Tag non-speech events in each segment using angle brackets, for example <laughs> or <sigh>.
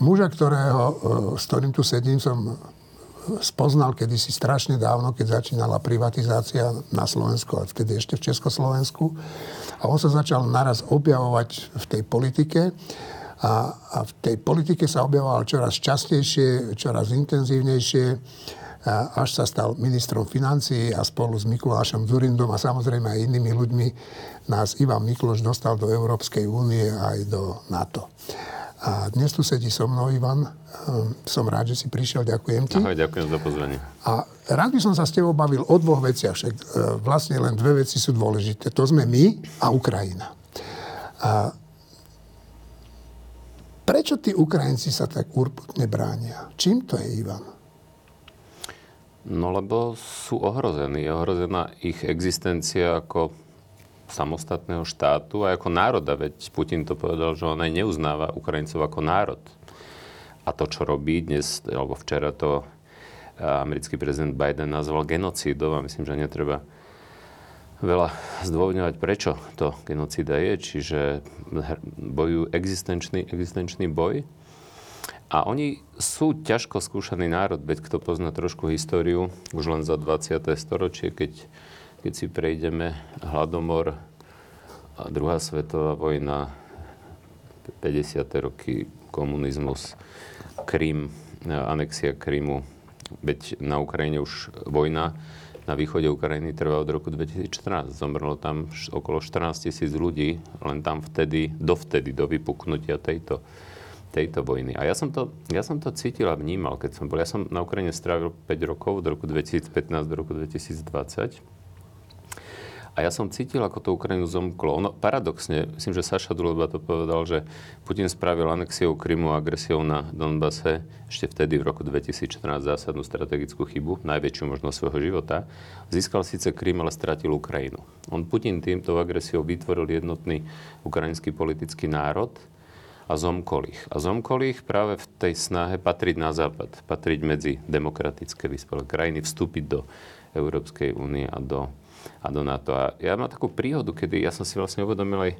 muža, ktorého, e, s ktorým tu sedím, som spoznal kedysi strašne dávno, keď začínala privatizácia na Slovensku, a vtedy ešte v Československu. A on sa začal naraz objavovať v tej politike. A, a v tej politike sa objavoval čoraz častejšie, čoraz intenzívnejšie, a až sa stal ministrom financií a spolu s Mikulášom Zurindom a samozrejme aj inými ľuďmi nás Ivan Mikloš dostal do Európskej únie aj do NATO. A dnes tu sedí so mnou Ivan. Ehm, som rád, že si prišiel. Ďakujem ti. Ahoj, ďakujem za pozvanie. A rád by som sa s tebou bavil o dvoch veciach. Však e, vlastne len dve veci sú dôležité. To sme my a Ukrajina. A prečo tí Ukrajinci sa tak urputne bránia? Čím to je, Ivan? No lebo sú ohrození. Je ohrozená ich existencia ako samostatného štátu a ako národa. Veď Putin to povedal, že on aj neuznáva Ukrajincov ako národ. A to, čo robí dnes, alebo včera to eh, americký prezident Biden nazval genocídou a myslím, že netreba veľa zdôvodňovať, prečo to genocída je. Čiže bojujú existenčný, existenčný boj. A oni sú ťažko skúšaný národ, veď kto pozná trošku históriu, už len za 20. storočie, keď keď si prejdeme hladomor a druhá svetová vojna, 50. roky komunizmus, Krím, anexia Krymu, veď na Ukrajine už vojna na východe Ukrajiny trvá od roku 2014. Zomrlo tam okolo 14 tisíc ľudí, len tam vtedy, dovtedy, do vypuknutia tejto, tejto vojny. A ja som, to, ja som to cítil a vnímal, keď som bol. Ja som na Ukrajine strávil 5 rokov, od roku 2015 do roku 2020. A ja som cítil, ako to Ukrajinu zomklo. Ono, paradoxne, myslím, že Saša Duleba to povedal, že Putin spravil anexiou Krymu a agresiou na Donbase ešte vtedy v roku 2014 zásadnú strategickú chybu, najväčšiu možno svojho života. Získal síce Krym, ale stratil Ukrajinu. On Putin týmto agresiou vytvoril jednotný ukrajinský politický národ, a zomkol ich. A zomkol ich práve v tej snahe patriť na západ, patriť medzi demokratické vyspelé krajiny, vstúpiť do Európskej únie a do a do. A ja mám takú príhodu, kedy ja som si vlastne uvedomil aj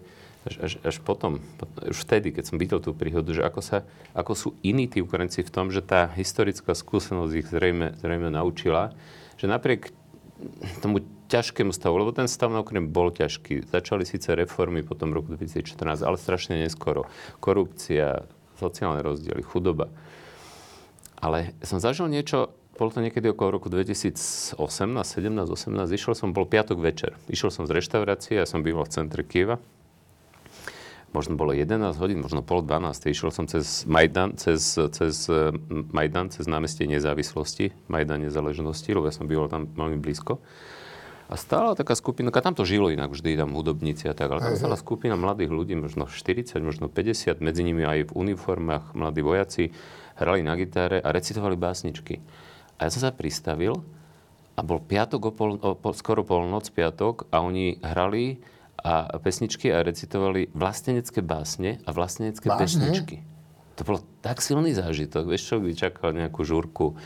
až, až, až potom, už vtedy, keď som videl tú príhodu, že ako, sa, ako sú iní tí Ukrajinci v tom, že tá historická skúsenosť ich zrejme, zrejme naučila, že napriek tomu ťažkému stavu, lebo ten stav na Ukrajine bol ťažký. Začali síce reformy potom v roku 2014, ale strašne neskoro. Korupcia, sociálne rozdiely, chudoba. Ale som zažil niečo, bolo to niekedy okolo roku 2018, 17, 18, išiel som, bol piatok večer. Išiel som z reštaurácie, ja som býval v centre Kieva. Možno bolo 11 hodín, možno pol 12. Išiel som cez Majdan, cez, cez eh, Majdan, cez námestie nezávislosti, Majdan nezaležnosti, lebo ja som býval tam veľmi blízko. A stála taká skupina, tam to žilo inak vždy, tam hudobníci a tak, ale tam stála skupina mladých ľudí, možno 40, možno 50, medzi nimi aj v uniformách, mladí vojaci, hrali na gitare a recitovali básničky. A ja som sa pristavil a bol piatok, o pol, o, pol, skoro polnoc piatok a oni hrali a pesničky a recitovali vlastenecké básne a vlastenecké Vážne? pesničky. To bolo tak silný zážitok. Vieš čo, by čakal nejakú žúrku.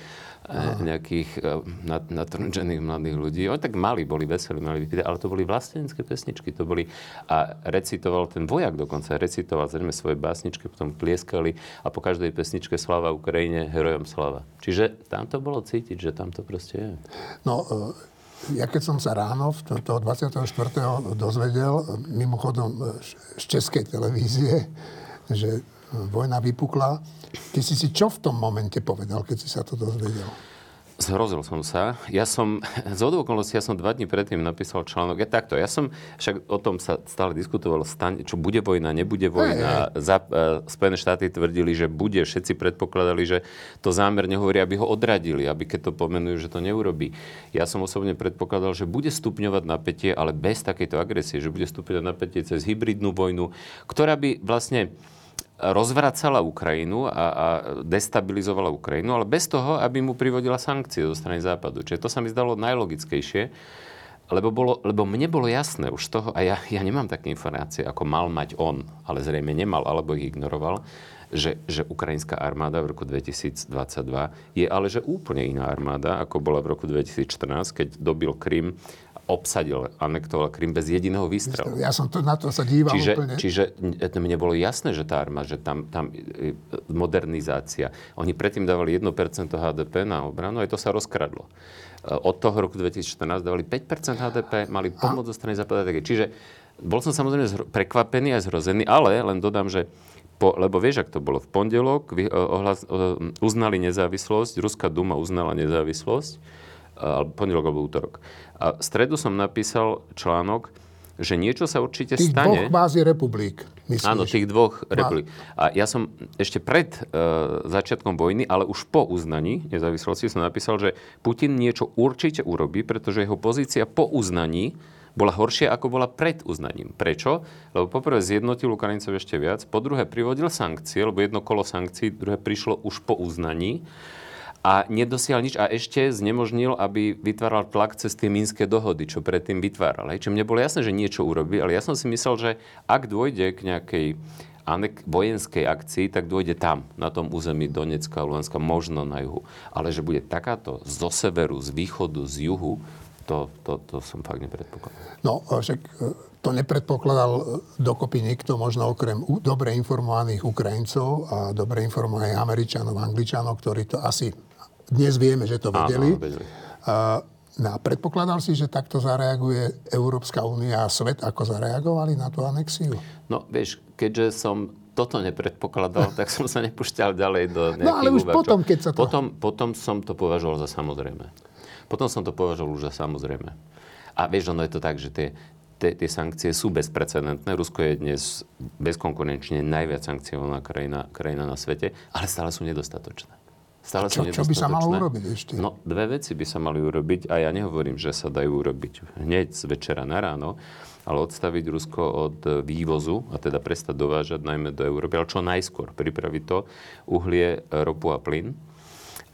Nejakých e, natrnčených mladých ľudí. Oni tak mali, boli veselí, mali vypýtať, ale to boli vlastenecké pesničky. To boli, a recitoval ten vojak dokonca, recitoval zrejme svoje básničky, potom tlieskali a po každej pesničke Slava Ukrajine, herojom Slava. Čiže tam to bolo cítiť, že tam to proste je. No, e, ja keď som sa ráno toho 24. dozvedel, mimochodom z českej televízie, že vojna vypukla, Ty si si čo v tom momente povedal, keď si sa to dozvedel? Zhrozil som sa. Ja som, z okolností, ja som dva dní predtým napísal článok. Ja takto, ja som, však o tom sa stále diskutovalo, staň, čo bude vojna, nebude vojna. Hey, hey. Za, uh, Spojené štáty tvrdili, že bude. Všetci predpokladali, že to zámerne hovorí, aby ho odradili, aby keď to pomenujú, že to neurobí. Ja som osobne predpokladal, že bude stupňovať napätie, ale bez takejto agresie, že bude stupňovať napätie cez hybridnú vojnu, ktorá by vlastne rozvracala Ukrajinu a, a destabilizovala Ukrajinu, ale bez toho, aby mu privodila sankcie zo strany Západu. Čiže to sa mi zdalo najlogickejšie, lebo, bolo, lebo mne bolo jasné už toho, a ja, ja nemám také informácie, ako mal mať on, ale zrejme nemal, alebo ich ignoroval, že, že ukrajinská armáda v roku 2022 je ale že úplne iná armáda, ako bola v roku 2014, keď dobil Krym obsadil, anektoval Krym bez jediného výstrelu. Ja som to, na to sa díval čiže, úplne. Čiže mne bolo jasné, že tá armáda, že tam, tam e, modernizácia. Oni predtým dávali 1% HDP na obranu, aj to sa rozkradlo. E, od toho roku 2014 dávali 5% HDP, mali pomoc zo strany západu. Čiže bol som samozrejme prekvapený a zhrozený, ale len dodám, že po, lebo vieš, ak to bolo v pondelok, vy, ohlas, uznali nezávislosť, Ruská duma uznala nezávislosť, pondelok alebo útorok. A v stredu som napísal článok, že niečo sa určite tých stane. Tých dvoch bázi republik, myslíš? Áno, tých dvoch republik. A ja som ešte pred uh, začiatkom vojny, ale už po uznaní nezávislosti som napísal, že Putin niečo určite urobí, pretože jeho pozícia po uznaní bola horšia, ako bola pred uznaním. Prečo? Lebo poprvé zjednotil Ukrajincov ešte viac, po druhé privodil sankcie, lebo jedno kolo sankcií, druhé prišlo už po uznaní a nedosial nič a ešte znemožnil, aby vytváral tlak cez tie mínske dohody, čo predtým vytváral. Čiže mne bolo jasné, že niečo urobí, ale ja som si myslel, že ak dôjde k nejakej anek- vojenskej akcii, tak dôjde tam, na tom území Donecka a Luhanska, možno na juhu. Ale že bude takáto zo severu, z východu, z juhu, to, to, to som fakt nepredpokladal. No, však e, to nepredpokladal e, dokopy nikto, možno okrem dobre informovaných Ukrajincov a dobre informovaných Američanov, Angličanov, ktorí to asi dnes vieme, že to vedeli. Áno, vedeli. No a predpokladal si, že takto zareaguje Európska únia a svet, ako zareagovali na tú anexiu? No, vieš, keďže som toto nepredpokladal, <laughs> tak som sa nepúšťal ďalej do nejakých No ale už úvah, potom, keď sa to... Potom, potom som to považoval za samozrejme. Potom som to považoval už za samozrejme. A vieš, ono je to tak, že tie, tie, tie sankcie sú bezprecedentné. Rusko je dnes bezkonkurenčne najviac sankciovaná krajina, krajina na svete, ale stále sú nedostatočné. Stále čo, čo by sa malo urobiť ešte? No, dve veci by sa mali urobiť a ja nehovorím, že sa dajú urobiť hneď z večera na ráno, ale odstaviť Rusko od vývozu, a teda prestať dovážať najmä do Európy, ale čo najskôr. Pripraviť to uhlie, ropu a plyn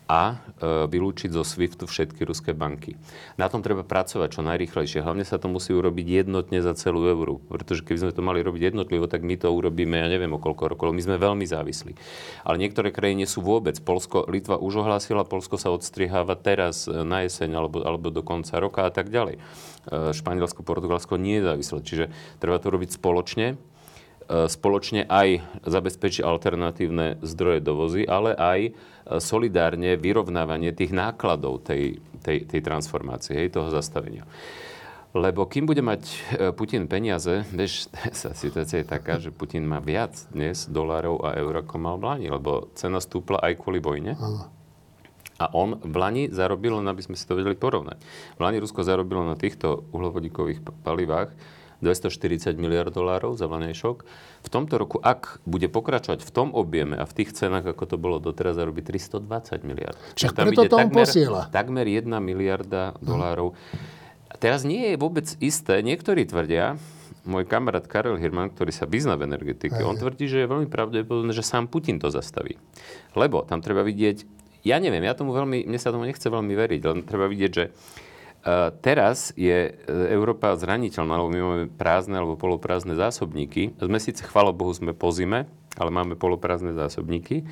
a e, vylúčiť zo SWIFTu všetky ruské banky. Na tom treba pracovať čo najrychlejšie. Hlavne sa to musí urobiť jednotne za celú Európu. Pretože keby sme to mali robiť jednotlivo, tak my to urobíme, ja neviem o koľko rokov. My sme veľmi závislí. Ale niektoré krajiny sú vôbec. Polsko, Litva už ohlásila, Polsko sa odstriháva teraz e, na jeseň alebo, alebo do konca roka a tak ďalej. E, Španielsko, Portugalsko nie je závislé. Čiže treba to robiť spoločne spoločne aj zabezpečiť alternatívne zdroje dovozy, ale aj solidárne vyrovnávanie tých nákladov tej, tej, tej transformácie, hej, toho zastavenia. Lebo kým bude mať e, Putin peniaze, <laughs> vieš, sa situácia je taká, že Putin má viac dnes dolárov a eur, ako mal v Lani, lebo cena stúpla aj kvôli vojne. A on v Lani zarobil, len aby sme si to vedeli porovnať. V Lani Rusko zarobilo na týchto uhlovodíkových palivách 240 miliard dolárov za vanejšok. V tomto roku, ak bude pokračovať v tom objeme a v tých cenách, ako to bolo doteraz, zarobí 320 miliard. Tam preto to takmer, posiela. takmer 1 miliarda dolárov. A teraz nie je vôbec isté, niektorí tvrdia, môj kamarát Karel Hirman, ktorý sa vyzná v energetike, on tvrdí, že je veľmi pravdepodobné, že sám Putin to zastaví. Lebo tam treba vidieť, ja neviem, ja tomu veľmi, mne sa tomu nechce veľmi veriť, len treba vidieť, že Teraz je e, Európa zraniteľná, lebo my máme prázdne alebo poloprázdne zásobníky. Sme síce, chvála Bohu, sme po zime, ale máme poloprázdne zásobníky.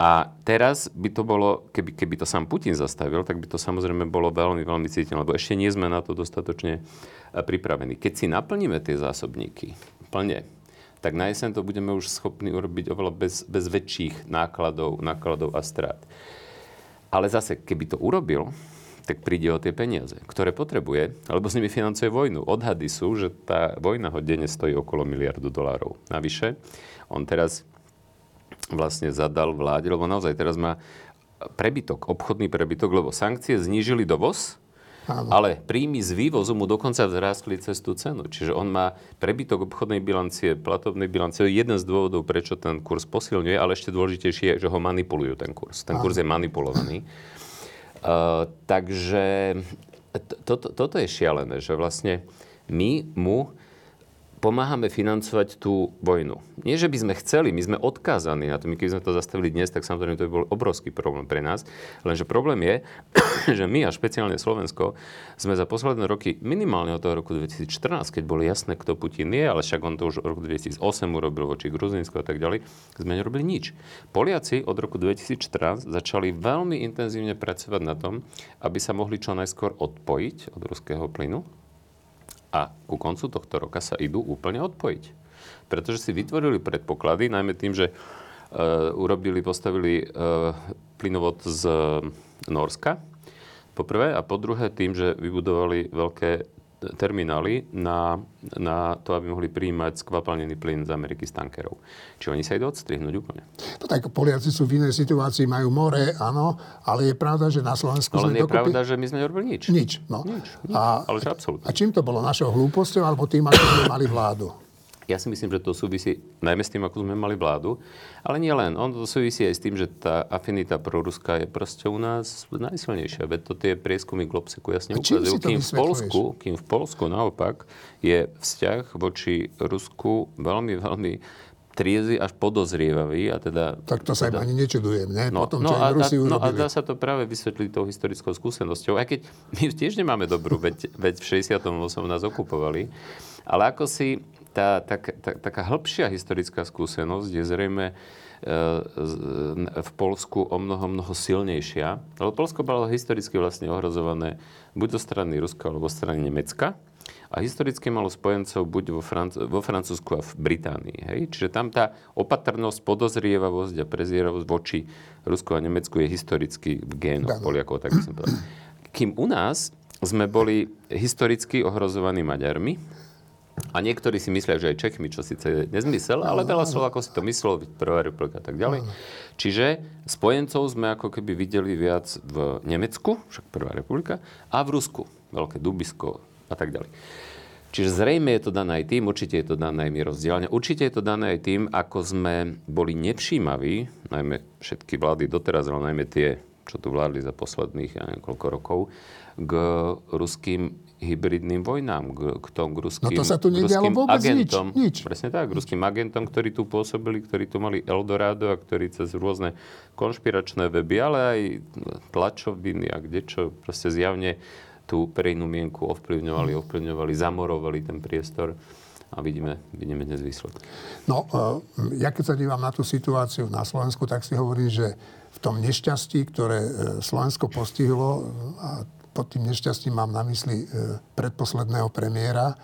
A teraz by to bolo, keby, keby to sám Putin zastavil, tak by to samozrejme bolo veľmi, veľmi cítené, lebo ešte nie sme na to dostatočne e, pripravení. Keď si naplníme tie zásobníky plne, tak na jeseň to budeme už schopní urobiť oveľa bez, bez väčších nákladov, nákladov a strát. Ale zase, keby to urobil, tak príde o tie peniaze, ktoré potrebuje, alebo s nimi financuje vojnu. Odhady sú, že tá vojna ho denne stojí okolo miliardu dolárov. Navyše, on teraz vlastne zadal vláde, lebo naozaj teraz má prebytok, obchodný prebytok, lebo sankcie znížili dovoz, Áno. Ale príjmy z vývozu mu dokonca vzrástli cez tú cenu. Čiže on má prebytok obchodnej bilancie, platobnej bilancie. Jeden z dôvodov, prečo ten kurz posilňuje, ale ešte dôležitejšie je, že ho manipulujú ten kurz. Ten kurz je manipulovaný. Uh, takže to, to, toto je šialené, že vlastne my mu pomáhame financovať tú vojnu. Nie, že by sme chceli, my sme odkázaní na to. My keby sme to zastavili dnes, tak samozrejme to by bol obrovský problém pre nás. Lenže problém je, <coughs> že my a špeciálne Slovensko sme za posledné roky, minimálne od toho roku 2014, keď bolo jasné, kto Putin je, ale však on to už od roku 2008 urobil voči Gruzínsku a tak ďalej, sme nerobili nič. Poliaci od roku 2014 začali veľmi intenzívne pracovať na tom, aby sa mohli čo najskôr odpojiť od ruského plynu A ku koncu tohto roka sa idú úplne odpojiť. Pretože si vytvorili predpoklady, najmä tým, že uh, urobili, postavili uh, plynovod z Norska, po prvé, a po druhé tým, že vybudovali veľké terminály na, na to, aby mohli príjmať skvapalnený plyn z Ameriky z tankerov. Či oni sa idú odstrihnúť úplne? No tak Poliaci sú v inej situácii, majú more, áno, ale je pravda, že na Slovensku no, sme Ale je dokopy... pravda, že my sme nerobili nič. Nič, no. Nič, nič. A, ale že absolútne. A čím to bolo? Našou hlúposťou alebo tým, ako sme mali vládu? Ja si myslím, že to súvisí najmä s tým, ako sme mali vládu. Ale nie len. On to súvisí aj s tým, že tá afinita proruská je proste u nás najsilnejšia. Veď to tie prieskumy Globseku jasne ukazujú. Kým v, Polsku, kým v Polsku naopak je vzťah voči Rusku veľmi, veľmi triezvy až podozrievavý. A teda, tak to sa teda, im ani nečudujem, ne? No, Potom, no, čo a, Rusi no a dá sa to práve vysvetliť tou historickou skúsenosťou. Aj keď my tiež nemáme dobrú, veď, veď v 68. nás okupovali. Ale ako si tá, tak, tá, taká hĺbšia historická skúsenosť je zrejme e, v Polsku o mnoho, mnoho silnejšia. Lebo Polsko bolo historicky vlastne ohrozované buď zo strany Ruska, alebo zo strany Nemecka. A historicky malo spojencov buď vo, Franc- vo Francúzsku a v Británii. Hej? Čiže tam tá opatrnosť, podozrievavosť a prezieravosť voči Rusku a Nemecku je historicky v génoch Poliakov, tak by som povedal. Kým u nás sme boli historicky ohrozovaní Maďarmi, a niektorí si myslia, že aj Čechmi, čo síce je nezmysel, ale veľa Slovákov si to myslelo, Prvá republika a tak ďalej. Čiže spojencov sme ako keby videli viac v Nemecku, však Prvá republika, a v Rusku, Veľké Dubisko a tak ďalej. Čiže zrejme je to dané aj tým, určite je to dané aj my rozdielne, určite je to dané aj tým, ako sme boli nevšímaví, najmä všetky vlády doteraz, ale najmä tie, čo tu vládli za posledných ja neviem, koľko rokov, k ruským hybridným vojnám, k, k tom k ruským, no to sa tu nedialo vôbec agentom. Nič, nič. Presne tak, k ruským agentom, ktorí tu pôsobili, ktorí tu mali Eldorado a ktorí cez rôzne konšpiračné weby, ale aj tlačoviny a kde čo proste zjavne tú verejnú mienku ovplyvňovali, ovplyvňovali, zamorovali ten priestor a vidíme, vidíme dnes výsledky. No, e, ja keď sa dívam na tú situáciu na Slovensku, tak si hovorím, že v tom nešťastí, ktoré e, Slovensko postihlo, a pod tým nešťastím mám na mysli e, predposledného premiéra, e,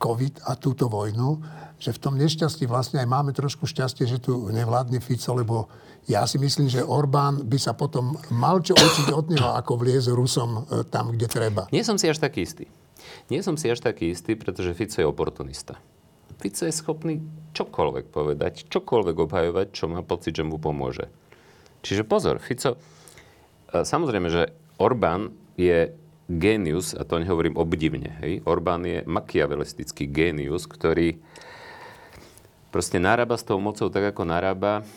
COVID a túto vojnu, že v tom nešťastí vlastne aj máme trošku šťastie, že tu nevládne Fico, lebo ja si myslím, že Orbán by sa potom mal čo učiť od neho, ako vliez Rusom e, tam, kde treba. Nie som si až taký istý. Nie som si až taký istý, pretože Fico je oportunista. Fico je schopný čokoľvek povedať, čokoľvek obhajovať, čo má pocit, že mu pomôže. Čiže pozor, Fico, samozrejme, že Orbán je génius, a to nehovorím obdivne, hej. Orbán je makiavelistický génius, ktorý proste narába s tou mocou tak, ako narába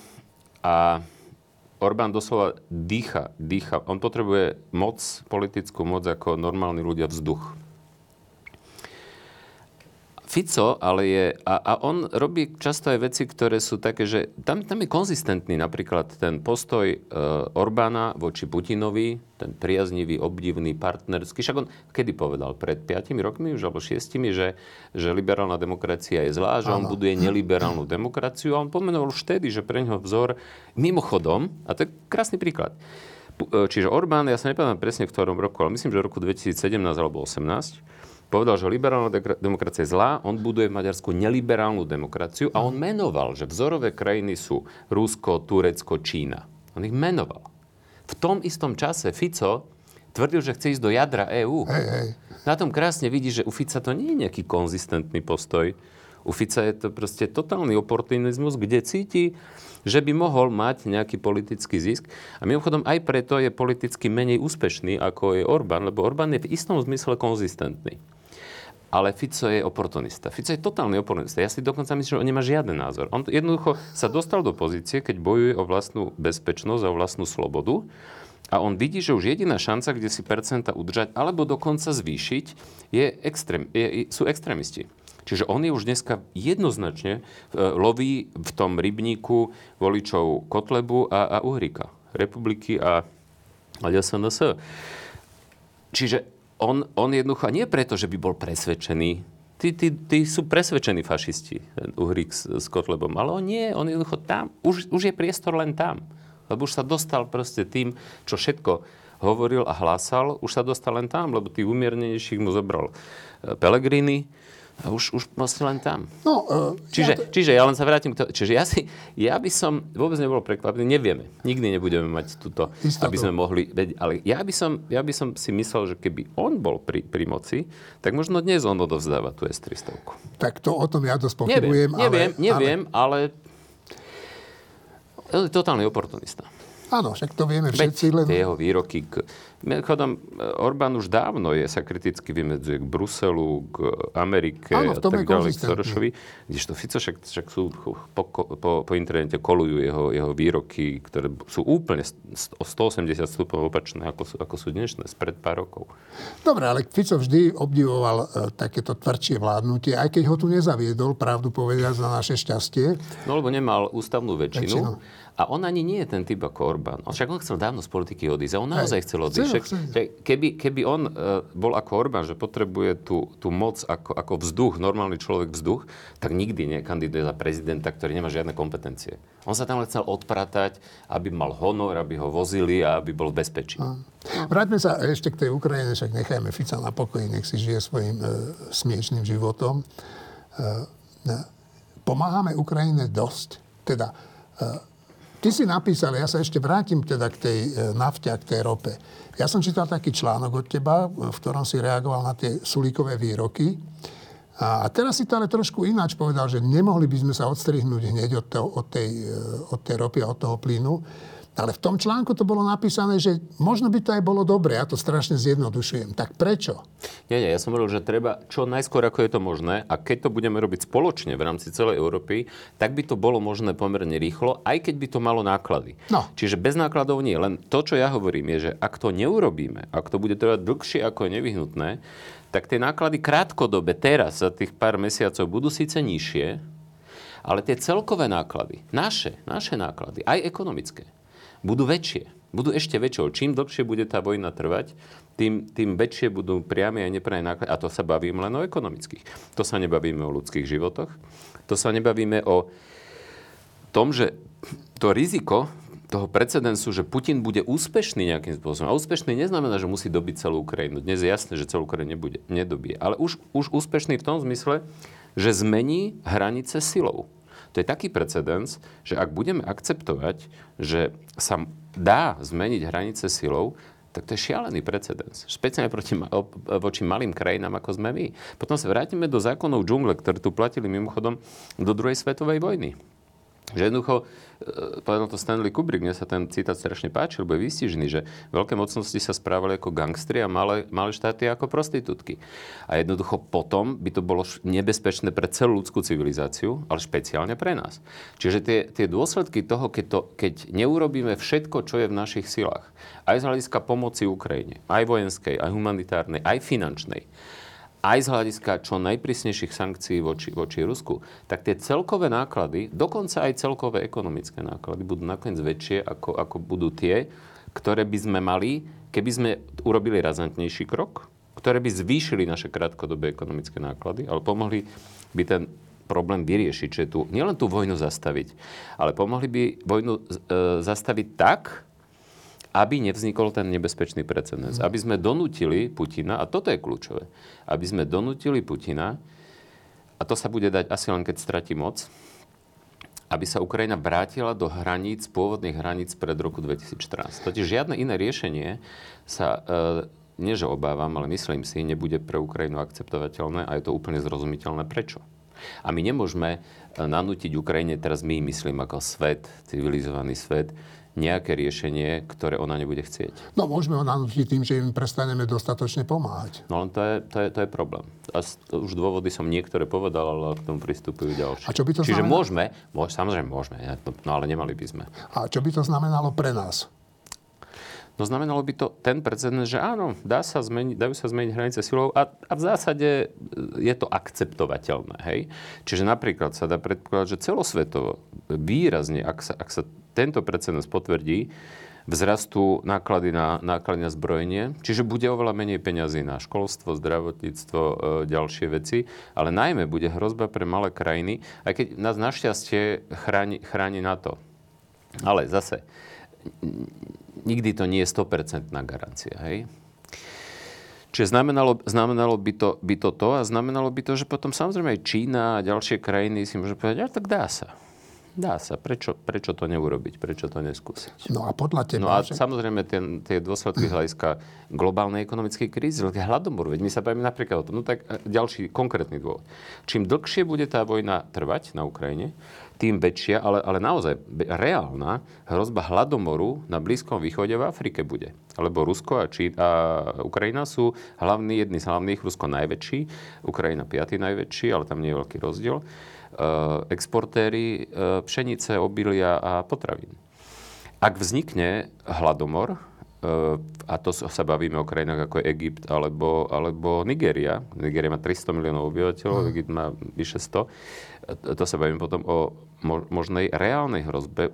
a Orbán doslova dýcha, dýcha. On potrebuje moc, politickú moc ako normálni ľudia vzduch. Fico ale je, a, a on robí často aj veci, ktoré sú také, že tam, tam je konzistentný napríklad ten postoj e, Orbána voči Putinovi, ten priaznivý, obdivný, partnerský. Však on kedy povedal? Pred 5 rokmi už, alebo 6, že, že liberálna demokracia je zlá, že on buduje neliberálnu demokraciu a on pomenoval už vtedy, že pre neho vzor mimochodom, a to je krásny príklad, e, Čiže Orbán, ja sa nepamätám presne v ktorom roku, ale myslím, že v roku 2017 alebo 2018, povedal, že liberálna demokracia je zlá, on buduje v Maďarsku neliberálnu demokraciu a on menoval, že vzorové krajiny sú Rusko, Turecko, Čína. On ich menoval. V tom istom čase Fico tvrdil, že chce ísť do jadra EÚ. Hej, hej. Na tom krásne vidí, že u Fica to nie je nejaký konzistentný postoj. U Fica je to proste totálny oportunizmus, kde cíti, že by mohol mať nejaký politický zisk. A mimochodom aj preto je politicky menej úspešný, ako je Orbán, lebo Orbán je v istom zmysle konzistentný ale Fico je oportunista. Fico je totálny oportunista. Ja si dokonca myslím, že on nemá žiaden názor. On jednoducho sa dostal do pozície, keď bojuje o vlastnú bezpečnosť a o vlastnú slobodu. A on vidí, že už jediná šanca, kde si percenta udržať alebo dokonca zvýšiť, je extrém, je, sú extrémisti. Čiže on je už dneska jednoznačne e, loví v tom rybníku voličov Kotlebu a, a Uhrika. Republiky a, a SNS. Čiže on, on jednoducho, nie preto, že by bol presvedčený, tí, tí, tí sú presvedčení fašisti, ten Uhrik s, s Kotlebom, ale on nie, on jednoducho tam, už, už je priestor len tam. Lebo už sa dostal proste tým, čo všetko hovoril a hlásal, už sa dostal len tam, lebo tých umiernenejších mu zobral e, Pelegrini, už, už vlastne len tam. No, uh, čiže, ja to... čiže ja len sa vrátim k tomu. Čiže ja, si, ja by som vôbec nebol prekvapený, nevieme. Nikdy nebudeme mať túto, Istotu. aby sme mohli vedieť. Ale ja by, som, ja by som si myslel, že keby on bol pri, pri moci, tak možno dnes on odovzdáva tú S-300. Tak to o tom ja dosť pochybujem. Neviem, ale, neviem, ale... ale... Totálny oportunista. Áno, však to vieme všetci. Len... Tie jeho výroky k Mimochodom, Orbán už dávno je, sa kriticky vymedzuje k Bruselu, k Amerike Áno, a tak ďalej, k Sorošovi. Kdežto Fico však, však sú, po, po, po internete kolujú jeho, jeho výroky, ktoré sú úplne o 180 stupňov opačné, ako sú, ako sú dnešné, spred pár rokov. Dobre, ale Fico vždy obdivoval uh, takéto tvrdšie vládnutie, aj keď ho tu nezaviedol, pravdu povedať, za naše šťastie. No lebo nemal ústavnú väčšinu. väčšinu. A on ani nie je ten typ ako Orbán. On však on chcel dávno z politiky odísť. A on naozaj chcel odísť však, keby, keby on uh, bol ako Orbán, že potrebuje tú, tú moc ako, ako vzduch, normálny človek vzduch, tak nikdy nekandiduje za prezidenta, ktorý nemá žiadne kompetencie. On sa tam len chcel odpratať, aby mal honor, aby ho vozili a aby bol v bezpečí. A. Vráťme sa ešte k tej Ukrajine, však nechajme Fica na pokoji, nech si žije svojim e, smiešným životom. E, pomáhame Ukrajine dosť. Teda e, Ty si napísal, ja sa ešte vrátim teda k tej e, nafte a k tej rope. Ja som čítal taký článok od teba, v ktorom si reagoval na tie sulíkové výroky. A teraz si to ale trošku ináč povedal, že nemohli by sme sa odstrihnúť hneď od, toho, od, tej, e, od tej ropy a od toho plynu, ale v tom článku to bolo napísané, že možno by to aj bolo dobre, ja to strašne zjednodušujem. Tak prečo? Nie, nie, ja som hovoril, že treba čo najskôr, ako je to možné a keď to budeme robiť spoločne v rámci celej Európy, tak by to bolo možné pomerne rýchlo, aj keď by to malo náklady. No. Čiže bez nákladov nie. Len to, čo ja hovorím, je, že ak to neurobíme, ak to bude trvať dlhšie, ako je nevyhnutné, tak tie náklady krátkodobe teraz za tých pár mesiacov budú síce nižšie, ale tie celkové náklady, naše, naše náklady, aj ekonomické, budú väčšie. Budú ešte väčšie. Čím dlhšie bude tá vojna trvať, tým, tým väčšie budú priame a nepriame náklady. A to sa bavíme len o ekonomických. To sa nebavíme o ľudských životoch. To sa nebavíme o tom, že to riziko toho precedensu, že Putin bude úspešný nejakým spôsobom. A úspešný neznamená, že musí dobiť celú Ukrajinu. Dnes je jasné, že celú Ukrajinu nebude, nedobije. Ale už, už úspešný v tom zmysle, že zmení hranice silou. To je taký precedens, že ak budeme akceptovať, že sa dá zmeniť hranice silou, tak to je šialený precedens. Špeciálne proti, voči malým krajinám, ako sme my. Potom sa vrátime do zákonov džungle, ktoré tu platili mimochodom do druhej svetovej vojny. Že jednoducho, e, povedal to Stanley Kubrick, mne sa ten citát strašne páči, lebo je vystižený, že veľké mocnosti sa správali ako gangstri a malé, malé štáty ako prostitútky. A jednoducho potom by to bolo nebezpečné pre celú ľudskú civilizáciu, ale špeciálne pre nás. Čiže tie, tie dôsledky toho, keď, to, keď neurobíme všetko, čo je v našich silách, aj z hľadiska pomoci Ukrajine, aj vojenskej, aj humanitárnej, aj finančnej, aj z hľadiska čo najprísnejších sankcií voči, voči Rusku, tak tie celkové náklady, dokonca aj celkové ekonomické náklady, budú nakoniec väčšie, ako, ako budú tie, ktoré by sme mali, keby sme urobili razantnejší krok, ktoré by zvýšili naše krátkodobé ekonomické náklady, ale pomohli by ten problém vyriešiť, že tu nielen tú vojnu zastaviť, ale pomohli by vojnu e, zastaviť tak, aby nevznikol ten nebezpečný precedens. Aby sme donútili Putina, a toto je kľúčové, aby sme donútili Putina, a to sa bude dať asi len keď stratí moc, aby sa Ukrajina vrátila do hraníc, pôvodných hraníc pred roku 2014. Totiž žiadne iné riešenie sa, e, nie že obávam, ale myslím si, nebude pre Ukrajinu akceptovateľné a je to úplne zrozumiteľné prečo. A my nemôžeme e, nanútiť Ukrajine, teraz my myslím ako svet, civilizovaný svet, nejaké riešenie, ktoré ona nebude chcieť. No môžeme ho nanútiť tým, že im prestaneme dostatočne pomáhať. No len to je, to je, to je problém. A už dôvody som niektoré povedal, ale k tomu pristupujú ďalšie. A čo by to Čiže znamenalo? môžeme, môž, samozrejme môžeme, no ale nemali by sme. A čo by to znamenalo pre nás? No znamenalo by to ten precedens, že áno, dá sa zmeniť, dajú sa zmeniť hranice silou a, a v zásade e, je to akceptovateľné. Hej? Čiže napríklad sa dá predpokladať, že celosvetovo výrazne, ak sa, ak sa tento precedens potvrdí, vzrastú náklady na, náklady na zbrojenie, čiže bude oveľa menej peňazí na školstvo, zdravotníctvo, e, ďalšie veci, ale najmä bude hrozba pre malé krajiny, aj keď nás našťastie chráni, chráni na to. Ale zase, nikdy to nie je 100% garancia. Hej? Čiže znamenalo, znamenalo by, to, by to to a znamenalo by to, že potom samozrejme aj Čína a ďalšie krajiny si môžu povedať, ale tak dá sa. Dá sa. Prečo, prečo to neurobiť? Prečo to neskúsiť? No a podľa teba... No a že... samozrejme ten, tie dôsledky <clears throat> hľadiska globálnej ekonomickej krízy, hladomor, veď my sa bavíme napríklad o tom. No tak e, ďalší konkrétny dôvod. Čím dlhšie bude tá vojna trvať na Ukrajine, tým väčšia, ale, ale naozaj reálna hrozba hladomoru na Blízkom východe v Afrike bude. Lebo Rusko a, Čí, a Ukrajina sú hlavní, jedni z hlavných, Rusko najväčší, Ukrajina piatý najväčší, ale tam nie je veľký rozdiel. Eh, exportéry eh, pšenice, obilia a potravín. Ak vznikne hladomor, eh, a to sa bavíme o krajinách ako je Egypt alebo, alebo Nigeria. Nigeria má 300 miliónov obyvateľov, mm. Egypt má vyše 100. To sa bavíme potom o možnej reálnej hrozbe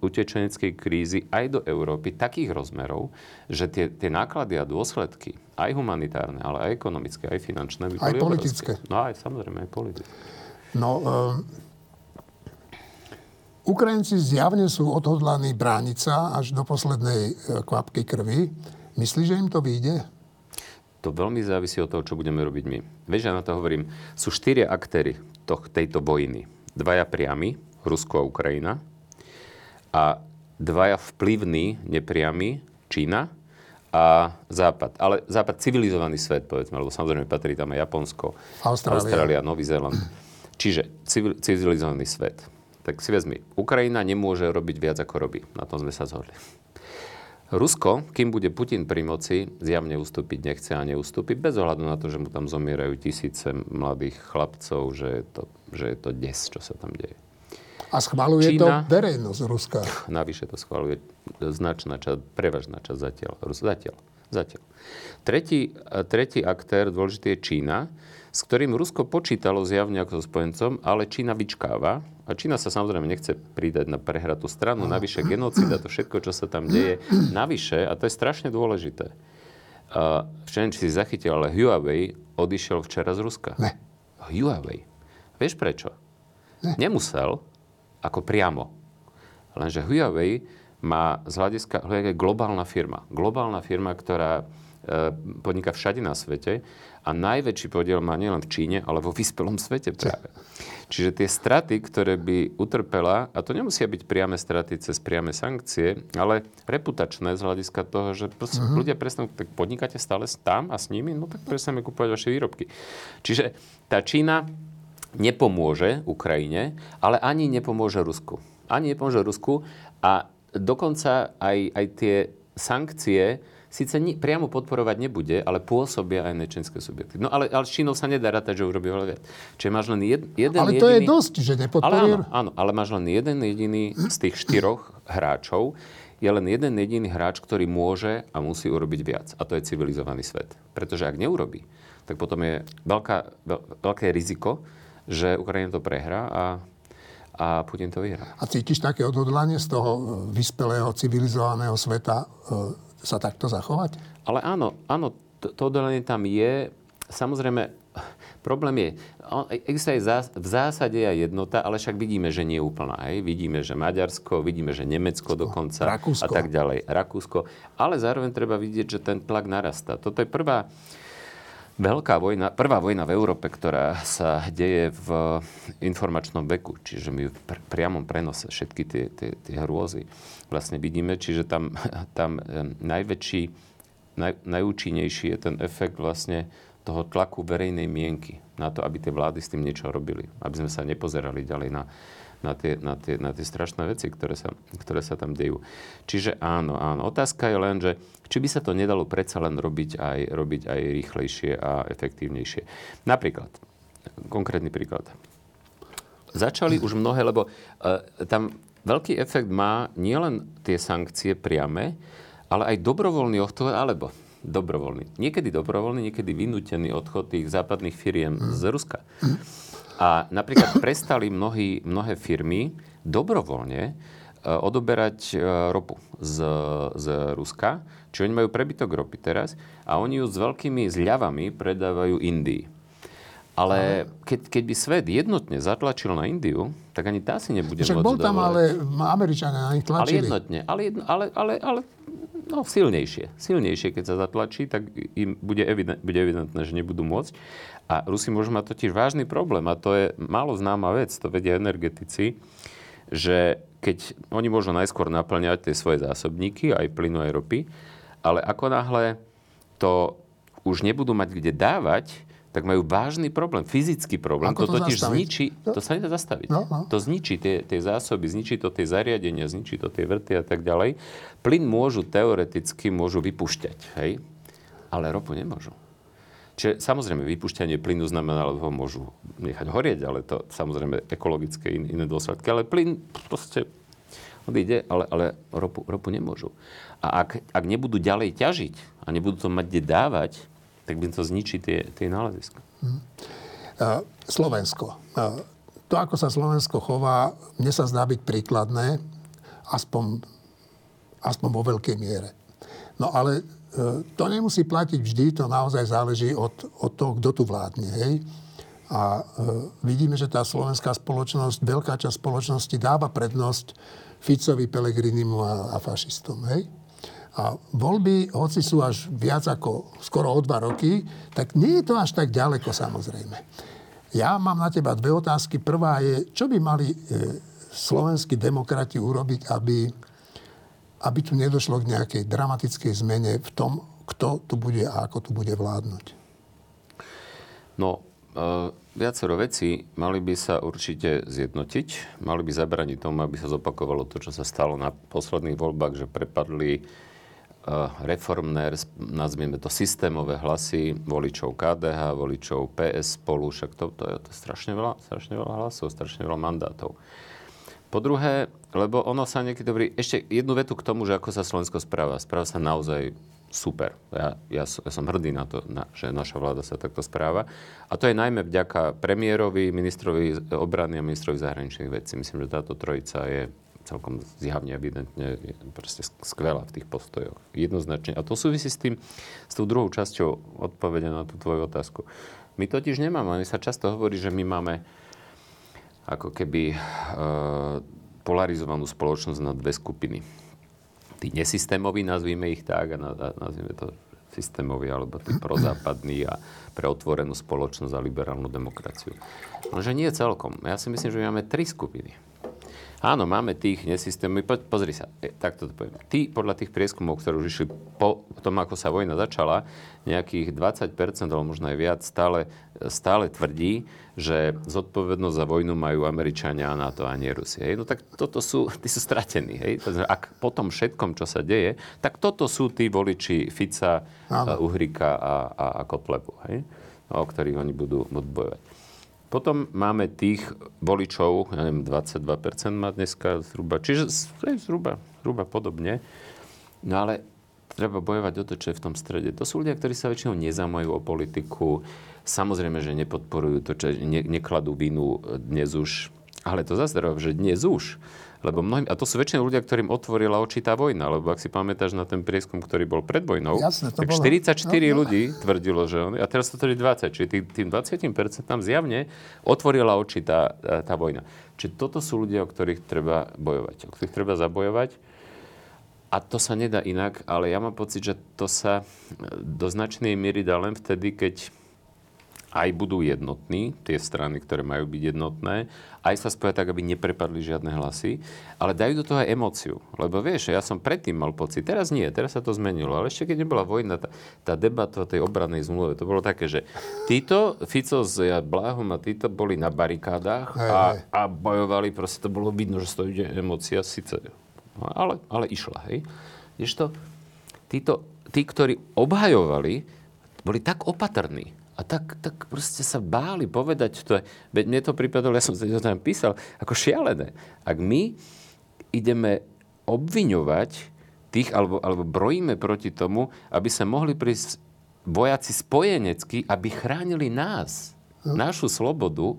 utečeneckej krízy aj do Európy takých rozmerov, že tie, tie náklady a dôsledky, aj humanitárne, ale aj ekonomické, aj finančné, by boli Aj politické. Obrovské. No aj samozrejme, aj politické. No, uh, Ukrajinci zjavne sú odhodlaní brániť sa až do poslednej uh, kvapky krvi. Myslíš, že im to vyjde? To veľmi závisí od toho, čo budeme robiť my. Vieš, ja na to hovorím, sú štyria aktéry toh, tejto vojny. Dvaja priami, Rusko a Ukrajina. A dvaja vplyvní, nepriami, Čína a Západ. Ale Západ civilizovaný svet, povedzme, lebo samozrejme patrí tam aj Japonsko, Austrália, Austrália Nový Zéland. Čiže civilizovaný svet. Tak si vezmi, Ukrajina nemôže robiť viac, ako robí. Na tom sme sa zhodli. Rusko, kým bude Putin pri moci, zjavne ustúpiť nechce a neustúpi, bez ohľadu na to, že mu tam zomierajú tisíce mladých chlapcov, že je to, že je to des, čo sa tam deje. A schvaluje Čína, to verejnosť Ruska. Navyše to schvaluje značná časť, prevažná časť zatiaľ. Zatiaľ. zatiaľ. Tretí, tretí aktér, dôležitý je Čína, s ktorým Rusko počítalo zjavne ako so spojencom, ale Čína vyčkáva. A Čína sa samozrejme nechce pridať na prehratú stranu. Navyše genocida, to všetko, čo sa tam deje. Navyše, a to je strašne dôležité, uh, neviem, či si zachytil, ale Huawei odišiel včera z Ruska. Ne. Huawei. Vieš prečo? Ne. Nemusel, ako priamo. Lenže Huawei má z hľadiska, je globálna firma. Globálna firma, ktorá podniká všade na svete a najväčší podiel má nielen v Číne, ale vo vyspelom svete práve. Čiže tie straty, ktoré by utrpela, a to nemusia byť priame straty cez priame sankcie, ale reputačné z hľadiska toho, že uh-huh. ľudia prestanú, tak podnikáte stále tam a s nimi, no tak prestaneme kúpovať vaše výrobky. Čiže tá Čína nepomôže Ukrajine, ale ani nepomôže Rusku. Ani nepomôže Rusku a dokonca aj, aj tie sankcie, síce ni, priamo podporovať nebude, ale pôsobia aj nečenské subjekty. No ale, ale s Čínou sa nedá rátať, že urobí veľa viac. Čiže máš len jed, jeden Ale to jediný, je dosť, že nepodporuje. Ale áno, áno, ale máš len jeden jediný z tých štyroch hráčov, je len jeden jediný hráč, ktorý môže a musí urobiť viac. A to je civilizovaný svet. Pretože ak neurobí, tak potom je veľká, veľké riziko, že Ukrajina to prehrá a a Putin to vyhrá. A cítiš také odhodlanie z toho vyspelého, civilizovaného sveta e, sa takto zachovať? Ale áno, áno, to, to oddelenie tam je. Samozrejme, problém je, existuje v zásade aj jednota, ale však vidíme, že nie je úplná. Hej? Vidíme, že Maďarsko, vidíme, že Nemecko dokonca Rakúsko. a tak ďalej. Rakúsko. Ale zároveň treba vidieť, že ten tlak narastá. Toto je prvá veľká vojna, prvá vojna v Európe, ktorá sa deje v informačnom veku, čiže my v pr- priamom prenose všetky tie, tie, tie hrôzy vlastne vidíme, čiže tam, tam najväčší, naj, najúčinnejší je ten efekt vlastne toho tlaku verejnej mienky na to, aby tie vlády s tým niečo robili. Aby sme sa nepozerali ďalej na, na tie, na tie, na tie strašné veci, ktoré sa, ktoré sa tam dejú. Čiže áno, áno. Otázka je len, že či by sa to nedalo predsa len robiť aj, robiť aj rýchlejšie a efektívnejšie. Napríklad, konkrétny príklad. Začali už mnohé, lebo uh, tam veľký efekt má nielen tie sankcie priame, ale aj dobrovoľný odchod, alebo dobrovoľný. Niekedy dobrovoľný, niekedy vynútený odchod tých západných firiem z Ruska. A napríklad <coughs> prestali mnohí, mnohé firmy dobrovoľne e, odoberať e, ropu z, z Ruska. Čiže oni majú prebytok ropy teraz a oni ju s veľkými zľavami predávajú Indii. Ale keď, keď by svet jednotne zatlačil na Indiu, tak ani tá si nebude Však môcť bol tam, dovolať. ale Američania na nich tlačili. Ale jednotne. Ale, jedno, ale, ale, ale no, silnejšie. Silnejšie, keď sa zatlačí, tak im bude, evident, bude evidentné, že nebudú môcť. A Rusi môžu mať totiž vážny problém, a to je málo známa vec, to vedia energetici, že keď oni môžu najskôr naplňať tie svoje zásobníky, aj plynu, aj ropy, ale ako náhle to už nebudú mať kde dávať, tak majú vážny problém, fyzický problém. Ako to, to totiž zastaviť? zničí, to sa nedá zastaviť. No, no. To zničí tie, tie zásoby, zničí to tie zariadenia, zničí to tie vrty a tak ďalej. Plyn môžu teoreticky môžu vypušťať, hej? ale ropu nemôžu. Čiže samozrejme, vypušťanie plynu znamená, že ho môžu nechať horieť, ale to samozrejme ekologické in, iné dôsledky. Ale plyn proste odíde, ale, ale ropu, ropu nemôžu. A ak, ak nebudú ďalej ťažiť a nebudú to mať kde dávať, tak by to zničí tie, tie náleziska. Uh, Slovensko. Uh, to, ako sa Slovensko chová, mne sa zdá byť príkladné, aspoň, aspoň vo veľkej miere. No ale uh, to nemusí platiť vždy, to naozaj záleží od, od toho, kto tu vládne. Hej? A uh, vidíme, že tá slovenská spoločnosť, veľká časť spoločnosti dáva prednosť Ficovi, Pelegrinimu a, a fašistom. Hej? A voľby, hoci sú až viac ako skoro o dva roky, tak nie je to až tak ďaleko samozrejme. Ja mám na teba dve otázky. Prvá je, čo by mali e, slovenskí demokrati urobiť, aby, aby tu nedošlo k nejakej dramatickej zmene v tom, kto tu bude a ako tu bude vládnuť. No, e, viacero vecí. Mali by sa určite zjednotiť. Mali by zabraniť tomu, aby sa zopakovalo to, čo sa stalo na posledných voľbách, že prepadli reformné, nazvieme to systémové hlasy voličov KDH, voličov PS spolu, však to, to, je, to strašne veľa, strašne veľa hlasov, strašne veľa mandátov. Po druhé, lebo ono sa niekedy dobrý... Ešte jednu vetu k tomu, že ako sa Slovensko správa. Správa sa naozaj super. Ja, ja, ja som hrdý na to, na, že naša vláda sa takto správa. A to je najmä vďaka premiérovi, ministrovi obrany a ministrovi zahraničných vecí. Myslím, že táto trojica je celkom zjavne, evidentne proste skvelá v tých postojoch. Jednoznačne. A to súvisí s tým, s tou druhou časťou odpovede na tú tvoju otázku. My totiž nemáme, ani sa často hovorí, že my máme ako keby e, polarizovanú spoločnosť na dve skupiny. Tí nesystémoví, nazvime ich tak, a nazvime to systémoví, alebo tí prozápadní a pre otvorenú spoločnosť a liberálnu demokraciu. No, že nie celkom. Ja si myslím, že my máme tri skupiny. Áno, máme tých nesystémov. Po, pozri sa, e, takto to poviem. Tí podľa tých prieskumov, ktoré už išli po tom, ako sa vojna začala, nejakých 20%, alebo možno aj viac, stále, stále tvrdí, že zodpovednosť za vojnu majú Američania a NATO a nie Rusie. Hej? No tak toto sú, <laughs> tí sú stratení. Hej? Ak po tom všetkom, čo sa deje, tak toto sú tí voliči Fica, Áno. Uhrika a, a, a Kotlebu, hej? o ktorých oni budú, budú bojovať. Potom máme tých voličov, ja neviem, 22% má dneska zhruba, čiže zhruba, zhruba podobne. No ale treba bojovať o to, čo je v tom strede. To sú ľudia, ktorí sa väčšinou nezaujímajú o politiku. Samozrejme, že nepodporujú to, čo ne, nekladú vinu dnes už. Ale to zase že dnes už lebo mnohým, a to sú väčšinou ľudia, ktorým otvorila oči tá vojna, lebo ak si pamätáš na ten prieskum, ktorý bol pred vojnou, Jasne, tak bolo. 44 no, no. ľudí tvrdilo, že on, a teraz to tvrdí 20, čiže tým, tým 20% tam zjavne otvorila oči tá, tá vojna. Čiže toto sú ľudia, o ktorých treba bojovať, o ktorých treba zabojovať. A to sa nedá inak, ale ja mám pocit, že to sa do značnej miery dá len vtedy, keď aj budú jednotní, tie strany, ktoré majú byť jednotné, aj sa spoja tak, aby neprepadli žiadne hlasy, ale dajú do toho aj emóciu. Lebo vieš, ja som predtým mal pocit, teraz nie, teraz sa to zmenilo, ale ešte keď nebola vojna, tá, tá debata o tej obranej zmluve, to bolo také, že títo, Fico s Bláhom a títo boli na barikádach a, a bojovali, proste to bolo vidno, že to ide emócia síce, ale, ale išla, hej. to, títo, tí, ktorí obhajovali, boli tak opatrní, a tak, tak proste sa báli povedať to. Veď mne to pripadalo, ja som to tam písal, ako šialené. Ak my ideme obviňovať tých, alebo, alebo brojíme proti tomu, aby sa mohli prísť vojaci spojenecky, aby chránili nás, hm. našu slobodu,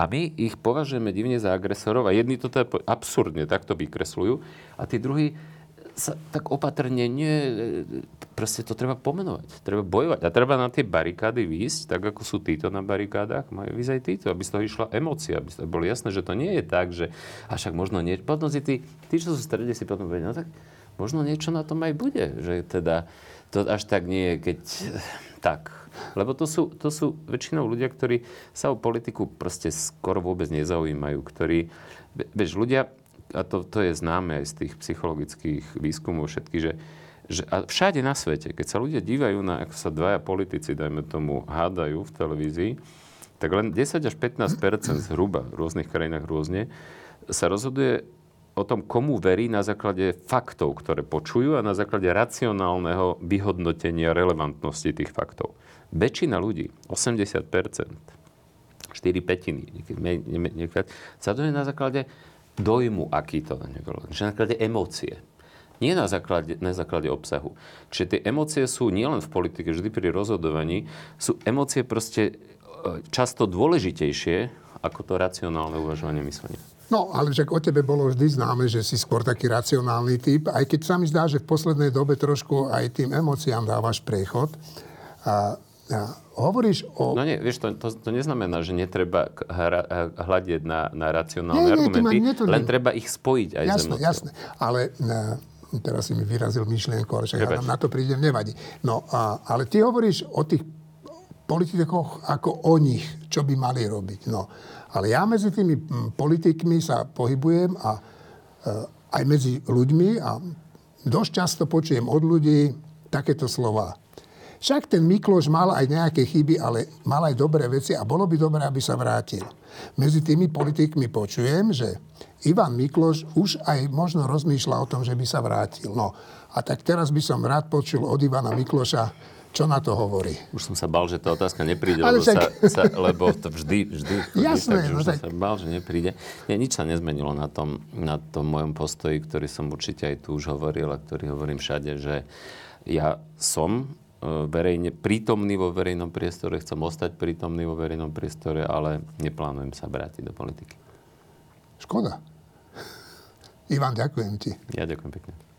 a my ich považujeme divne za agresorov a jedni to teda absurdne takto vykresľujú a tí druhí sa tak opatrne, nie, proste to treba pomenovať, treba bojovať. A treba na tie barikády výjsť, tak ako sú títo na barikádach, majú výjsť aj títo, aby z toho išla emócia, aby to bolo jasné, že to nie je tak, že a však možno nie. Potom si tí, tí, čo sú v strede, si potom povedia, no tak možno niečo na tom aj bude. Že teda to až tak nie je, keď tak. Lebo to sú, to sú väčšinou ľudia, ktorí sa o politiku proste skoro vôbec nezaujímajú. Ktorí, vieš, ľudia, a to, to je známe aj z tých psychologických výskumov všetkých, že, že a všade na svete, keď sa ľudia dívajú na, ako sa dvaja politici, dajme tomu, hádajú v televízii, tak len 10 až 15 zhruba v rôznych krajinách rôzne sa rozhoduje o tom, komu verí na základe faktov, ktoré počujú a na základe racionálneho vyhodnotenia relevantnosti tých faktov. Väčšina ľudí, 80 4 petiny, niekedy, sa to je na základe dojmu, aký to na základe emócie. Nie na základe, na základe obsahu. Čiže tie emócie sú nielen v politike, vždy pri rozhodovaní, sú emócie proste často dôležitejšie ako to racionálne uvažovanie myslenia. No, ale však o tebe bolo vždy známe, že si skôr taký racionálny typ, aj keď sa mi zdá, že v poslednej dobe trošku aj tým emóciám dávaš prechod. A, a hovoríš o... No nie, vieš, to, to, to neznamená, že netreba hra, hľadieť na, na racionálne nie, argumenty, nie, to len treba ich spojiť aj jasné, s. Jasné, ale ne, teraz si mi vyrazil myšlienku, ale ja na to prídem, nevadí. No, a, ale ty hovoríš o tých politikoch ako o nich, čo by mali robiť. No. Ale ja medzi tými politikmi sa pohybujem a e, aj medzi ľuďmi a dosť často počujem od ľudí takéto slova. Však ten Mikloš mal aj nejaké chyby, ale mal aj dobré veci a bolo by dobré, aby sa vrátil. Medzi tými politikmi počujem, že Ivan Mikloš už aj možno rozmýšľa o tom, že by sa vrátil. No a tak teraz by som rád počul od Ivana Mikloša, čo na to hovorí? Už som sa bal, že tá otázka nepríde, lebo, však... sa, sa, lebo to vždy, vždy Jasné, tak, že no už tak... sa bal, že nepríde. Nie, nič sa nezmenilo na tom, na tom mojom postoji, ktorý som určite aj tu už hovoril a ktorý hovorím všade, že ja som verejne, prítomný vo verejnom priestore, chcem ostať prítomný vo verejnom priestore, ale neplánujem sa vrátiť do politiky. Škoda. <laughs> Ivan, ďakujem ti. Ja ďakujem pekne.